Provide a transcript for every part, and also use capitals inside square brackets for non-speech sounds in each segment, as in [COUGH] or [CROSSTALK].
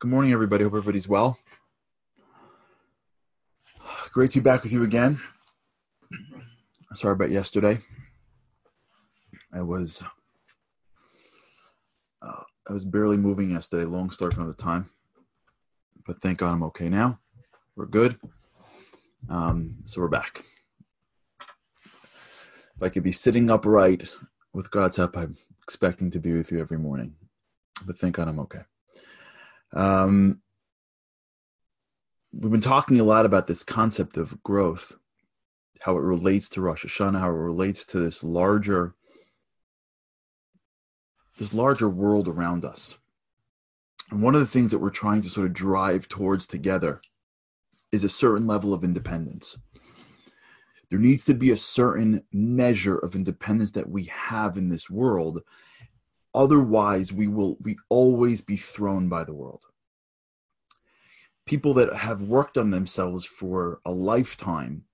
Good morning, everybody. Hope everybody's well. Great to be back with you again. Sorry about yesterday. I was uh, I was barely moving yesterday. Long story for another time, but thank God I'm okay now. We're good. Um, so we're back. If I could be sitting upright with God's help, I'm expecting to be with you every morning. But thank God I'm okay. Um, we've been talking a lot about this concept of growth, how it relates to Rosh Hashanah, how it relates to this larger, this larger world around us. And one of the things that we're trying to sort of drive towards together is a certain level of independence. There needs to be a certain measure of independence that we have in this world Otherwise, we will we always be thrown by the world. People that have worked on themselves for a lifetime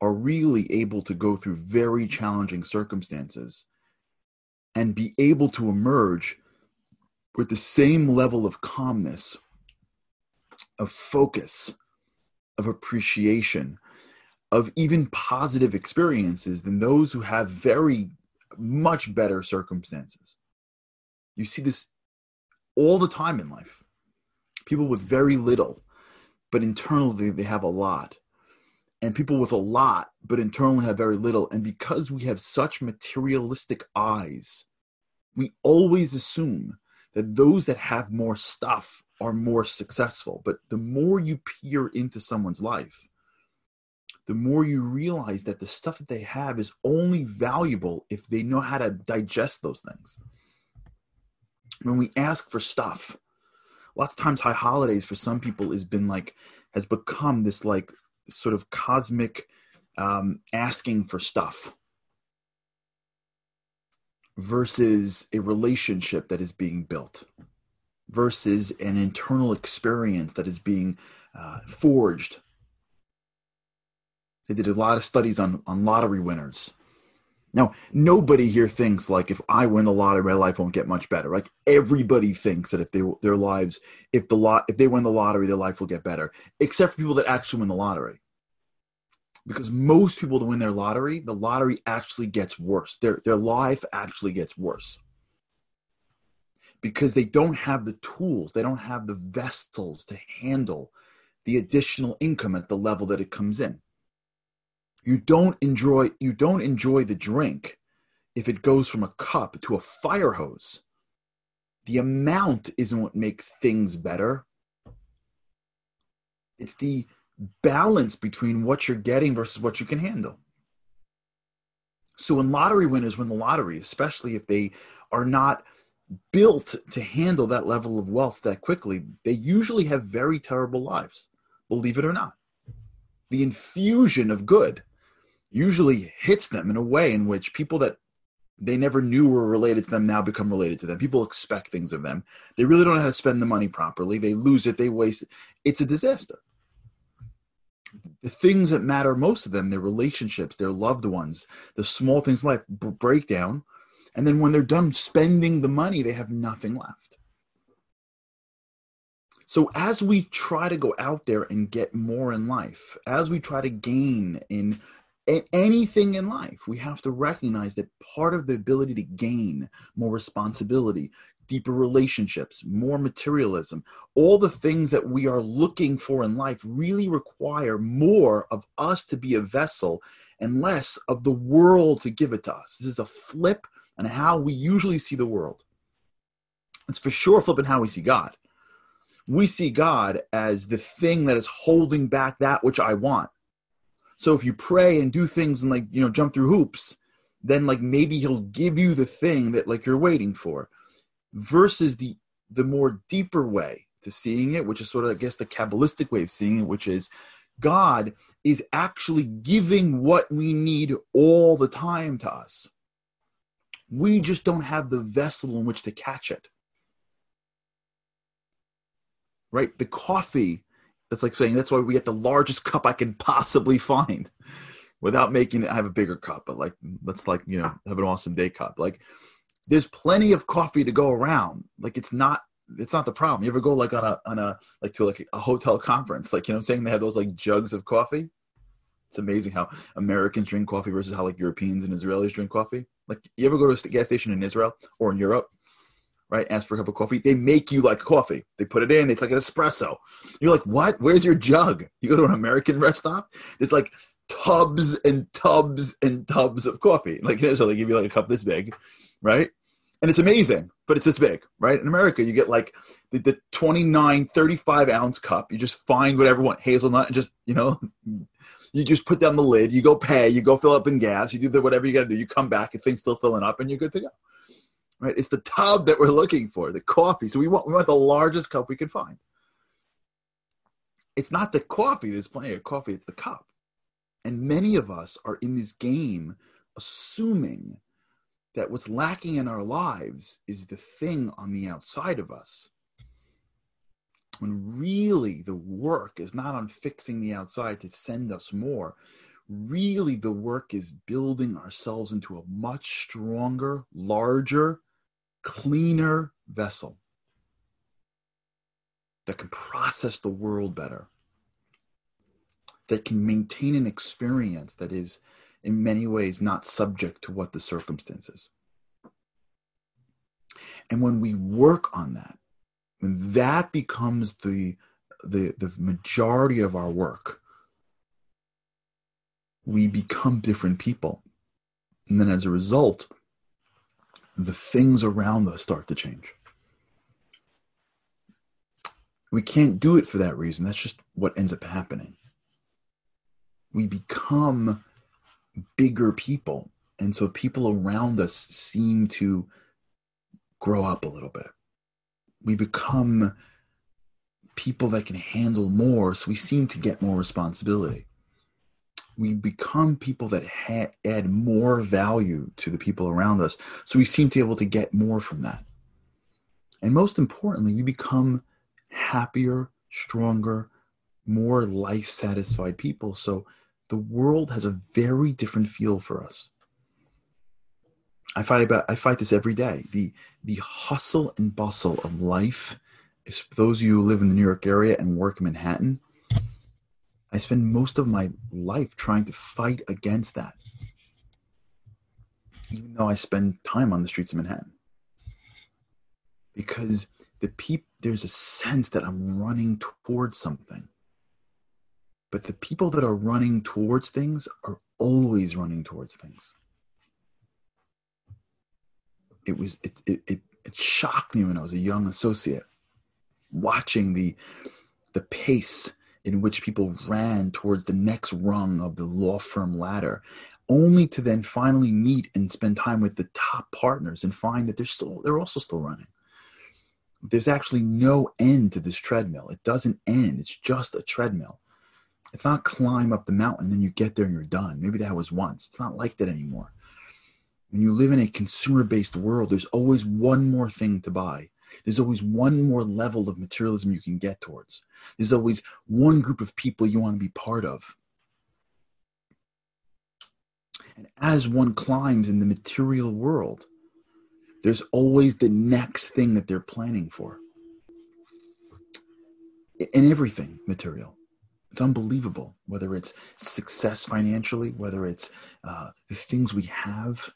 are really able to go through very challenging circumstances and be able to emerge with the same level of calmness, of focus, of appreciation, of even positive experiences than those who have very much better circumstances. You see this all the time in life. People with very little, but internally they have a lot. And people with a lot, but internally have very little. And because we have such materialistic eyes, we always assume that those that have more stuff are more successful. But the more you peer into someone's life, the more you realize that the stuff that they have is only valuable if they know how to digest those things when we ask for stuff. Lots of times high holidays for some people has been like has become this like sort of cosmic um, asking for stuff versus a relationship that is being built versus an internal experience that is being uh, forged. They did a lot of studies on on lottery winners now, nobody here thinks like if I win the lottery, my life won't get much better. Like everybody thinks that if they their lives, if the lot, if they win the lottery, their life will get better. Except for people that actually win the lottery, because most people that win their lottery, the lottery actually gets worse. Their their life actually gets worse because they don't have the tools, they don't have the vessels to handle the additional income at the level that it comes in you don't enjoy you don't enjoy the drink if it goes from a cup to a fire hose. The amount isn't what makes things better. It's the balance between what you're getting versus what you can handle. So when lottery winners win the lottery especially if they are not built to handle that level of wealth that quickly they usually have very terrible lives believe it or not. The infusion of good usually hits them in a way in which people that they never knew were related to them now become related to them. People expect things of them. They really don't know how to spend the money properly. They lose it, they waste it. It's a disaster. The things that matter most to them, their relationships, their loved ones, the small things in life break down. And then when they're done spending the money, they have nothing left. So as we try to go out there and get more in life, as we try to gain in anything in life, we have to recognize that part of the ability to gain more responsibility, deeper relationships, more materialism, all the things that we are looking for in life really require more of us to be a vessel and less of the world to give it to us. This is a flip on how we usually see the world. It's for sure flipping how we see God. We see God as the thing that is holding back that which I want so if you pray and do things and like, you know, jump through hoops, then like maybe he'll give you the thing that like you're waiting for versus the the more deeper way to seeing it, which is sort of I guess the Kabbalistic way of seeing it, which is God is actually giving what we need all the time to us. We just don't have the vessel in which to catch it. Right? The coffee that's like saying that's why we get the largest cup I can possibly find without making it have a bigger cup. But like, let's like, you know, have an awesome day cup. Like, there's plenty of coffee to go around. Like, it's not it's not the problem. You ever go like on a on a like to like a hotel conference, like you know, I'm saying they have those like jugs of coffee. It's amazing how Americans drink coffee versus how like Europeans and Israelis drink coffee. Like you ever go to a gas station in Israel or in Europe, right? Ask for a cup of coffee. They make you like coffee. They put it in. It's like an espresso. You're like, what? Where's your jug? You go to an American [LAUGHS] rest stop. There's like tubs and tubs and tubs of coffee. Like [LAUGHS] in Israel, they give you like a cup this big, right? And it's amazing, but it's this big, right? In America, you get like the, the 29, 35 ounce cup. You just find whatever you want, hazelnut, and just, you know, [LAUGHS] you just put down the lid, you go pay, you go fill up in gas, you do the, whatever you got to do. You come back, and things still filling up, and you're good to go. Right? It's the tub that we're looking for, the coffee. So we want we want the largest cup we can find. It's not the coffee. There's plenty of coffee. It's the cup. And many of us are in this game assuming that what's lacking in our lives is the thing on the outside of us. When really the work is not on fixing the outside to send us more. Really, the work is building ourselves into a much stronger, larger, cleaner vessel that can process the world better, that can maintain an experience that is, in many ways, not subject to what the circumstances. And when we work on that, when that becomes the the, the majority of our work, we become different people. And then as a result, the things around us start to change. We can't do it for that reason. That's just what ends up happening. We become bigger people. And so people around us seem to grow up a little bit. We become people that can handle more. So we seem to get more responsibility we become people that ha- add more value to the people around us. So we seem to be able to get more from that. And most importantly, we become happier, stronger, more life satisfied people. So the world has a very different feel for us. I fight about I fight this every day. The the hustle and bustle of life those of you who live in the New York area and work in Manhattan I spend most of my life trying to fight against that, even though I spend time on the streets of Manhattan. Because the peop- there's a sense that I'm running towards something. But the people that are running towards things are always running towards things. It was it, it, it, it shocked me when I was a young associate watching the the pace in which people ran towards the next rung of the law firm ladder, only to then finally meet and spend time with the top partners and find that they're still they're also still running. There's actually no end to this treadmill. It doesn't end. It's just a treadmill. It's not climb up the mountain, then you get there and you're done. Maybe that was once. It's not like that anymore. When you live in a consumer based world, there's always one more thing to buy there's always one more level of materialism you can get towards. There's always one group of people you want to be part of. And as one climbs in the material world, there's always the next thing that they're planning for. In everything material. It's unbelievable, whether it's success financially, whether it's uh, the things we have,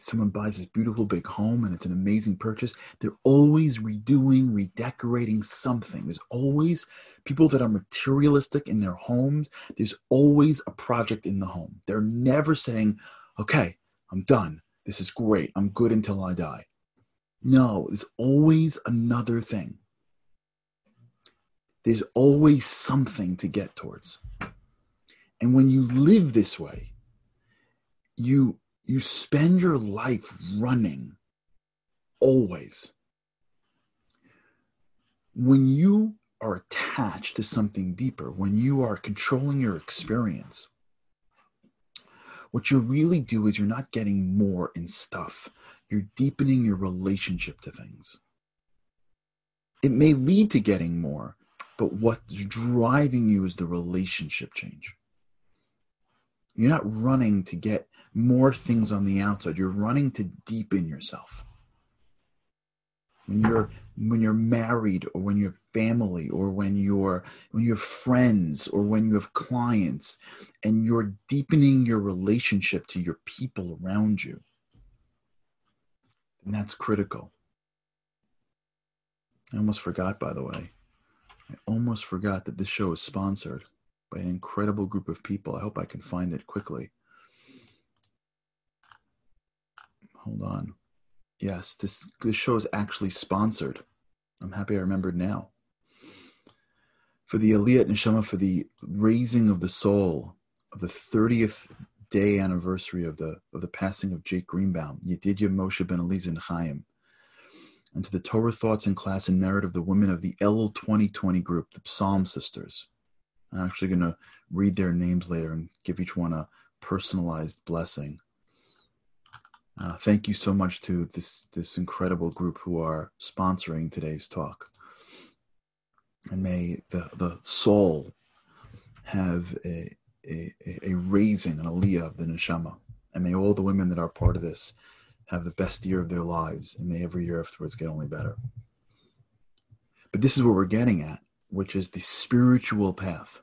someone buys this beautiful big home and it's an amazing purchase, they're always redoing, redecorating something. There's always people that are materialistic in their homes. There's always a project in the home. They're never saying, okay, I'm done. This is great. I'm good until I die. No, there's always another thing. There's always something to get towards. And when you live this way, you you spend your life running always. When you are attached to something deeper, when you are controlling your experience, what you really do is you're not getting more in stuff, you're deepening your relationship to things. It may lead to getting more, but what's driving you is the relationship change. You're not running to get more things on the outside. You're running to deepen yourself. When you're when you're married or when you have family or when you're when you have friends or when you have clients and you're deepening your relationship to your people around you and that's critical i almost forgot by the way i almost forgot that this show is sponsored by an incredible group of people i hope i can find it quickly hold on Yes, this this show is actually sponsored. I'm happy I remembered now. For the Aliyat Neshama, for the raising of the soul of the 30th day anniversary of the of the passing of Jake Greenbaum, Yedidya Moshe Ben Eliezer Chaim, and to the Torah Thoughts in Class and Merit of the women of the Elul 2020 group, the Psalm Sisters. I'm actually going to read their names later and give each one a personalized blessing. Uh, thank you so much to this this incredible group who are sponsoring today's talk. And may the, the soul have a, a, a raising, an aliyah of the neshama. And may all the women that are part of this have the best year of their lives. And may every year afterwards get only better. But this is what we're getting at, which is the spiritual path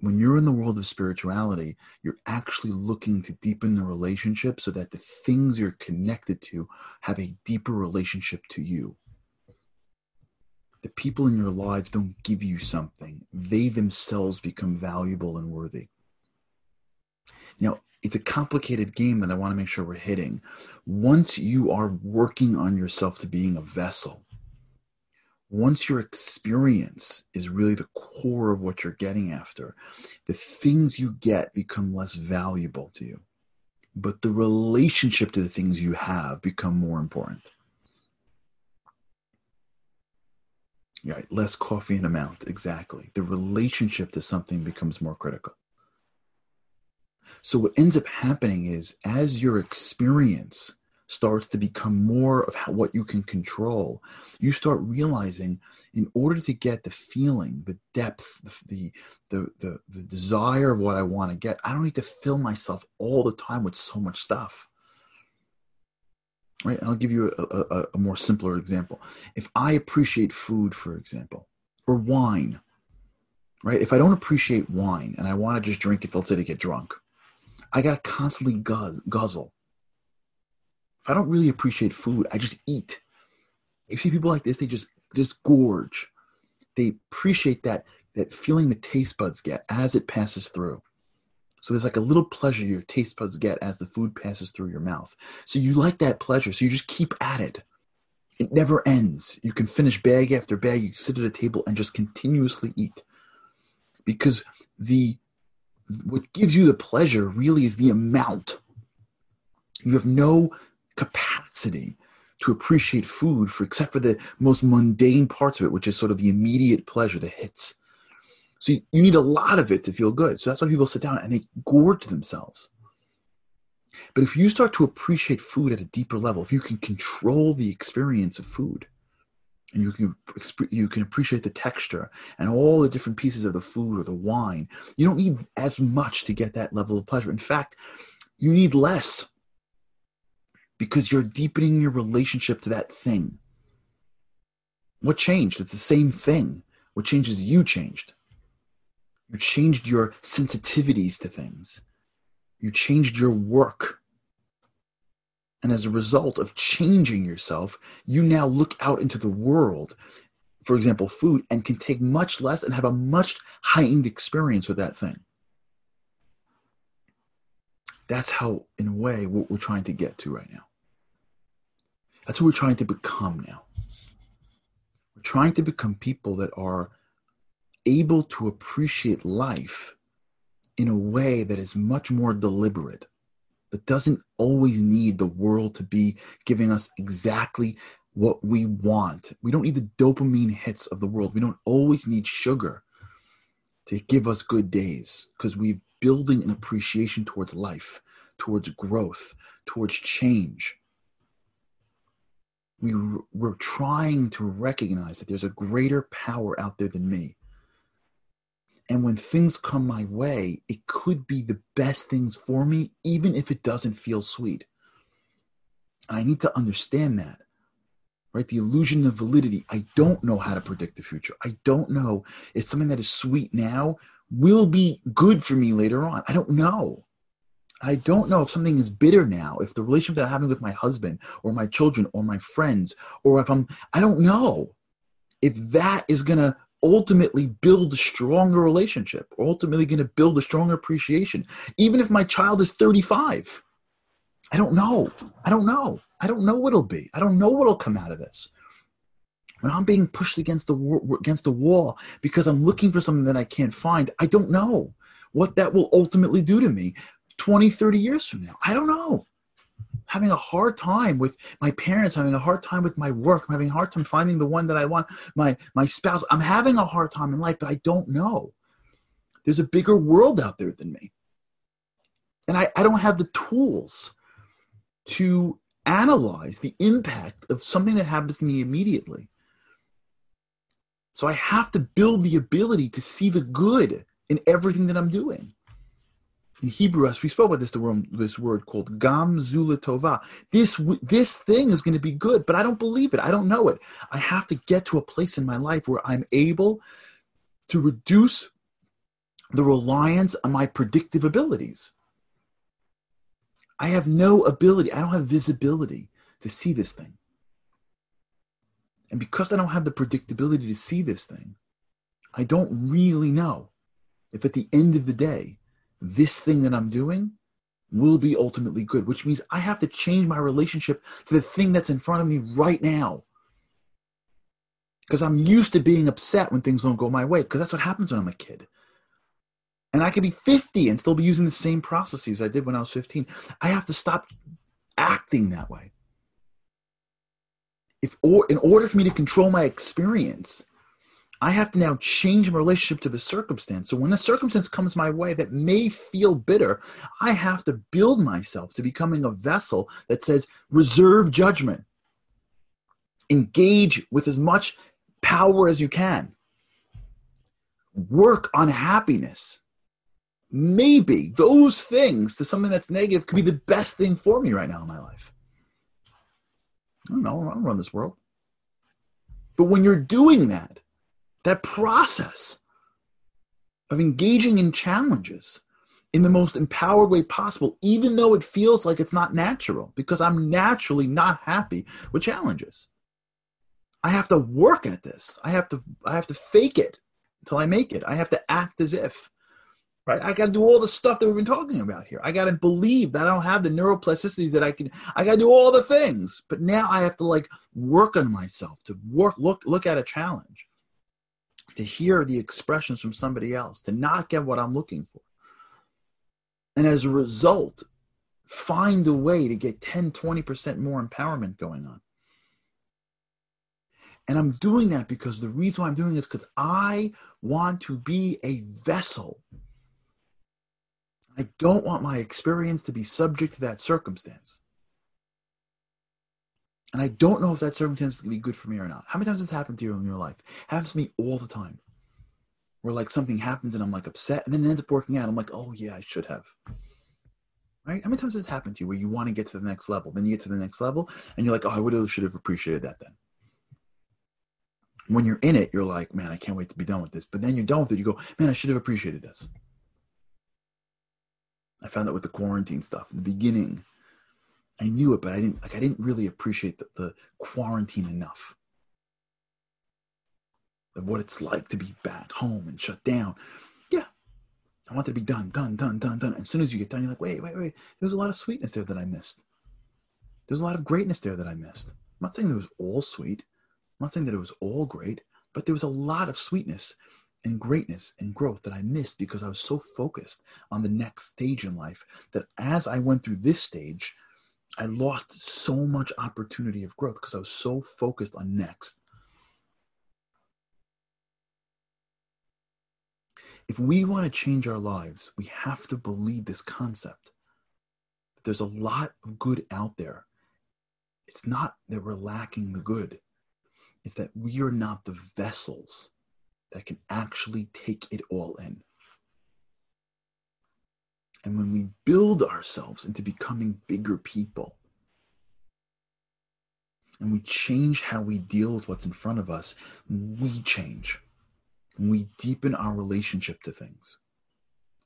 when you're in the world of spirituality, you're actually looking to deepen the relationship so that the things you're connected to have a deeper relationship to you. The people in your lives don't give you something, they themselves become valuable and worthy. Now, it's a complicated game that I want to make sure we're hitting. Once you are working on yourself to being a vessel, once your experience is really the core of what you're getting after, the things you get become less valuable to you. But the relationship to the things you have become more important. Right, less coffee in a mouth, exactly. The relationship to something becomes more critical. So, what ends up happening is as your experience starts to become more of how, what you can control, you start realizing in order to get the feeling, the depth, the, the, the, the desire of what I want to get, I don't need to fill myself all the time with so much stuff. Right? And I'll give you a, a, a more simpler example. If I appreciate food, for example, or wine, right? If I don't appreciate wine and I want to just drink it, let's say to get drunk, I got to constantly guzzle if I don't really appreciate food, I just eat. You see people like this, they just just gorge. They appreciate that that feeling the taste buds get as it passes through. So there's like a little pleasure your taste buds get as the food passes through your mouth. So you like that pleasure, so you just keep at it. It never ends. You can finish bag after bag. You sit at a table and just continuously eat. Because the what gives you the pleasure really is the amount. You have no capacity to appreciate food for except for the most mundane parts of it, which is sort of the immediate pleasure, the hits. So you, you need a lot of it to feel good. So that's why people sit down and they gorge themselves. But if you start to appreciate food at a deeper level, if you can control the experience of food, and you can you can appreciate the texture and all the different pieces of the food or the wine, you don't need as much to get that level of pleasure. In fact, you need less because you're deepening your relationship to that thing. What changed? It's the same thing. What changes you changed. You changed your sensitivities to things. You changed your work. And as a result of changing yourself, you now look out into the world, for example, food, and can take much less and have a much heightened experience with that thing. That's how, in a way, what we're trying to get to right now. That's what we're trying to become now. We're trying to become people that are able to appreciate life in a way that is much more deliberate, that doesn't always need the world to be giving us exactly what we want. We don't need the dopamine hits of the world. We don't always need sugar to give us good days because we're building an appreciation towards life, towards growth, towards change. We we're trying to recognize that there's a greater power out there than me. And when things come my way it could be the best things for me even if it doesn't feel sweet. I need to understand that right? The illusion of validity. I don't know how to predict the future. I don't know if something that is sweet now will be good for me later on. I don't know. I don't know if something is bitter now, if the relationship that I'm having with my husband or my children or my friends, or if I'm, I don't know if that is going to ultimately build a stronger relationship, ultimately going to build a stronger appreciation. Even if my child is 35, I don't know. I don't know. I don't know what it'll be. I don't know what'll come out of this. When I'm being pushed against the against the wall because I'm looking for something that I can't find, I don't know what that will ultimately do to me 20, 30 years from now. I don't know. Having a hard time with my parents, having a hard time with my work, I'm having a hard time finding the one that I want, my my spouse. I'm having a hard time in life, but I don't know. There's a bigger world out there than me. And I, I don't have the tools to analyze the impact of something that happens to me immediately. So I have to build the ability to see the good in everything that I'm doing. In Hebrew, as we spoke about this, the word, this word called gam tova. This this thing is going to be good, but I don't believe it. I don't know it. I have to get to a place in my life where I'm able to reduce the reliance on my predictive abilities. I have no ability, I don't have visibility to see this thing. And because I don't have the predictability to see this thing, I don't really know if at the end of the day, this thing that I'm doing will be ultimately good, which means I have to change my relationship to the thing that's in front of me right now. Because I'm used to being upset when things don't go my way, because that's what happens when I'm a kid. And I could be 50 and still be using the same processes I did when I was 15. I have to stop acting that way. If or in order for me to control my experience, I have to now change my relationship to the circumstance. So when a circumstance comes my way that may feel bitter, I have to build myself to becoming a vessel that says reserve judgment. Engage with as much power as you can. Work on happiness maybe those things to something that's negative could be the best thing for me right now in my life. I don't know. I don't run this world. But when you're doing that, that process of engaging in challenges in the most empowered way possible, even though it feels like it's not natural, because I'm naturally not happy with challenges. I have to work at this. I have to I have to fake it until I make it. I have to act as if right? I got to do all the stuff that we've been talking about here. I got to believe that I don't have the neuroplasticities that I can. I got to do all the things, but now I have to like work on myself to work, look, look at a challenge, to hear the expressions from somebody else, to not get what I'm looking for, and as a result, find a way to get 10, 20 percent more empowerment going on. And I'm doing that because the reason why I'm doing this because I want to be a vessel I don't want my experience to be subject to that circumstance. And I don't know if that circumstance is going to be good for me or not. How many times has this happened to you in your life? It happens to me all the time. Where like something happens and I'm like upset and then it ends up working out. I'm like, oh yeah, I should have. Right? How many times has this happened to you where you want to get to the next level? Then you get to the next level and you're like, oh, I would have should have appreciated that then. When you're in it, you're like, man, I can't wait to be done with this. But then you're done with it, you go, man, I should have appreciated this. I found that with the quarantine stuff in the beginning. I knew it, but I didn't like I didn't really appreciate the, the quarantine enough. Of what it's like to be back home and shut down. Yeah. I want to be done, done, done, done, done. As soon as you get done, you're like, wait, wait, wait. There was a lot of sweetness there that I missed. There's a lot of greatness there that I missed. I'm not saying it was all sweet. I'm not saying that it was all great, but there was a lot of sweetness and greatness and growth that I missed because I was so focused on the next stage in life that as I went through this stage, I lost so much opportunity of growth because I was so focused on next. If we want to change our lives, we have to believe this concept. There's a lot of good out there. It's not that we're lacking the good, it's that we are not the vessels that can actually take it all in. And when we build ourselves into becoming bigger people, and we change how we deal with what's in front of us, we change. And we deepen our relationship to things.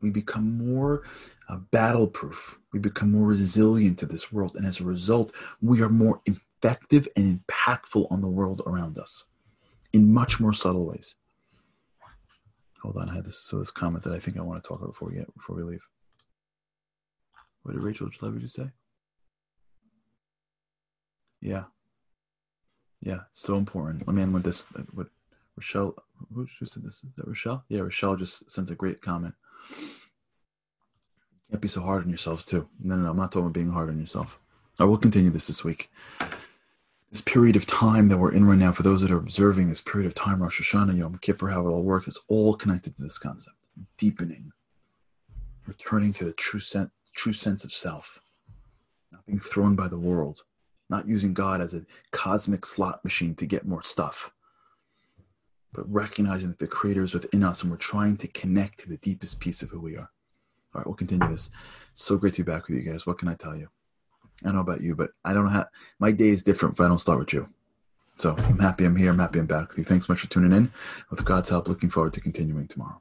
We become more uh, battle proof. We become more resilient to this world. And as a result, we are more effective and impactful on the world around us in much more subtle ways. Hold on, I had this so this comment that I think I want to talk about before we get before we leave. What did Rachel Lever just say? Yeah. Yeah, it's so important. Let me end with this. What Rochelle, who said this? Is that Rochelle? Yeah, Rochelle just sent a great comment. Can't be so hard on yourselves too. No, no, no. I'm not talking about being hard on yourself. I will continue this this week. This period of time that we're in right now, for those that are observing this period of time, Rosh Hashanah, Yom Kippur, how it all works, it's all connected to this concept. Deepening, returning to the true sense, true sense of self, not being thrown by the world, not using God as a cosmic slot machine to get more stuff but recognizing that the creator is within us and we're trying to connect to the deepest piece of who we are. All right, we'll continue this. so great to be back with you guys. What can I tell you? I don't know about you, but I don't have my day is different if I don't start with you. So I'm happy I'm here. I'm happy I'm back with you. Thanks so much for tuning in. With God's help, looking forward to continuing tomorrow.